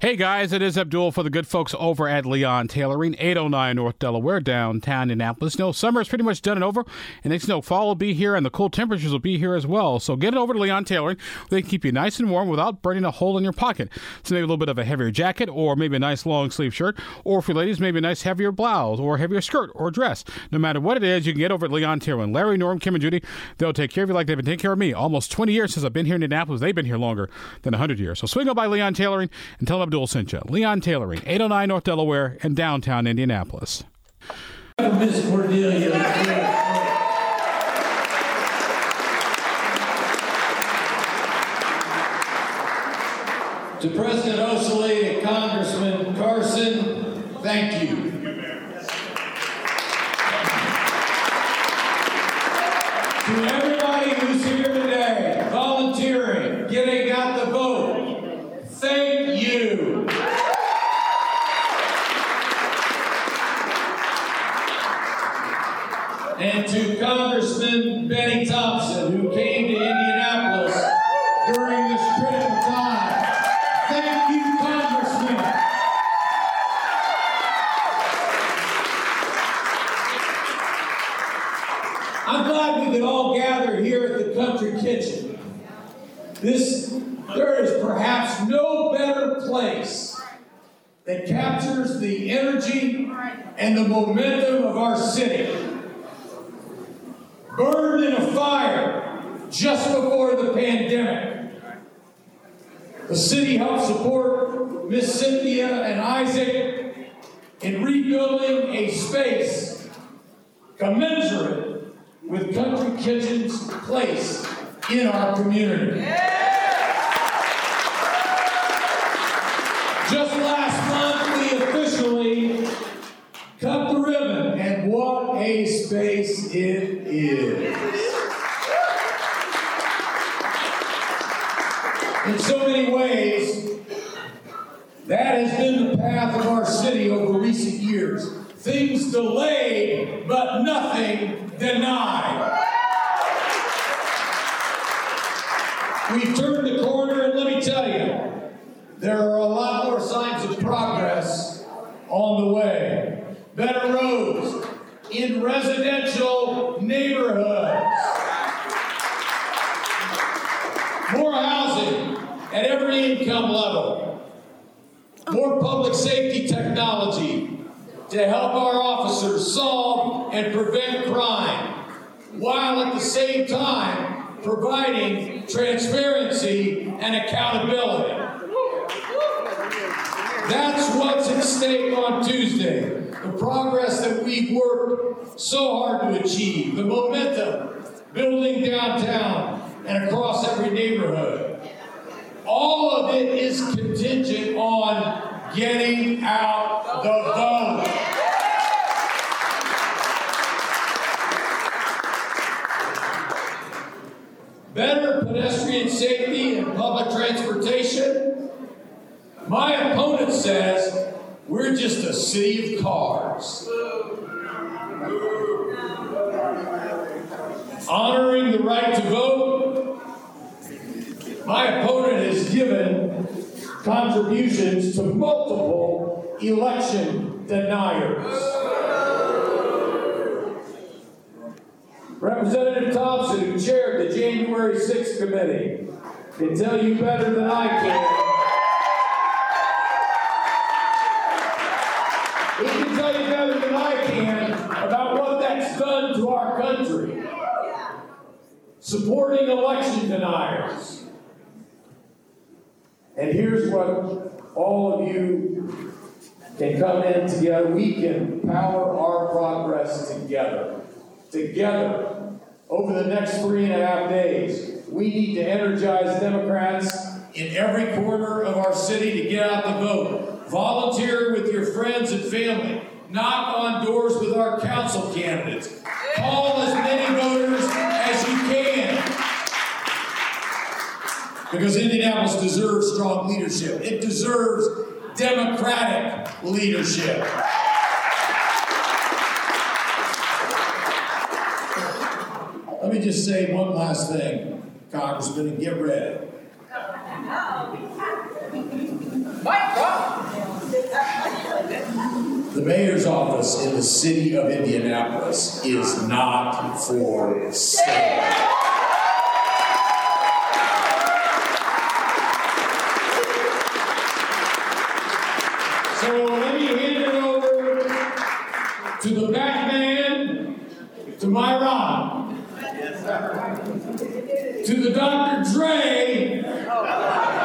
Hey guys, it is Abdul for the good folks over at Leon Tailoring, 809 North Delaware, downtown Indianapolis. No, summer is pretty much done and over, and next no fall will be here, and the cool temperatures will be here as well. So get it over to Leon Tailoring. They can keep you nice and warm without burning a hole in your pocket. So maybe a little bit of a heavier jacket, or maybe a nice long sleeve shirt, or for ladies, maybe a nice heavier blouse, or heavier skirt or dress. No matter what it is, you can get over at Leon Tailoring. Larry, Norm, Kim, and Judy, they'll take care of you like they've been taking care of me. Almost 20 years since I've been here in Indianapolis. They've been here longer than 100 years. So swing on by Leon Tailoring and tell them Abdul you. Leon Tailoring, 809 North Delaware, and downtown Indianapolis. Miss Cordelia. To President Osili and Congressman Carson, thank you. To everybody who's here today, volunteering, getting out the vote, thank you. And to Congressman Bennie Thompson, who came to Indianapolis during this critical time. Thank you, Congressman. I'm glad we could all gather here at the Country Kitchen. This, there is perhaps no better place that captures the energy and the momentum of our city. Burned in a fire just before the pandemic. The city helped support Miss Cynthia and Isaac in rebuilding a space commensurate with Country Kitchen's place in our community. Just last month, we officially cut the ribbon, and what a space it is. In so many ways, that has been the path of our city over recent years. Things delayed, but nothing denied. We've turned the corner, and let me tell you, there are a lot more signs of progress on the way. Better roads in residential neighborhoods. More housing at every income level. More public safety technology to help our officers solve and prevent crime, while at the same time providing transparency and accountability. That's what's at stake on Tuesday. The progress that we've worked so hard to achieve, the momentum building downtown and across every neighborhood. All of it is contingent on getting out the vote. Better pedestrian safety and public transportation. My opponent says we're just a city of cars. Honoring the right to vote. My opponent has given contributions to multiple election deniers. Representative Thompson, who chaired the January 6th committee, can tell you better than I can. Supporting election deniers. And here's what all of you can come in together. We can power our progress together. Together. Over the next three and a half days, we need to energize Democrats in every corner of our city to get out the vote. Volunteer with your friends and family. Knock on doors with our council candidates. Call as many because Indianapolis deserves strong leadership. It deserves democratic leadership. Let me just say one last thing, Congressman, and get ready. The mayor's office in the city of Indianapolis is not for sale. So let me hand it over to the Batman, to my rod, to the Dr. Dre.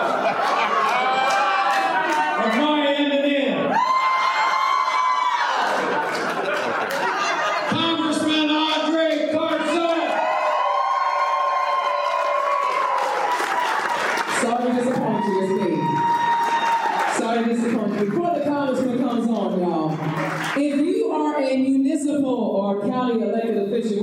or county elected official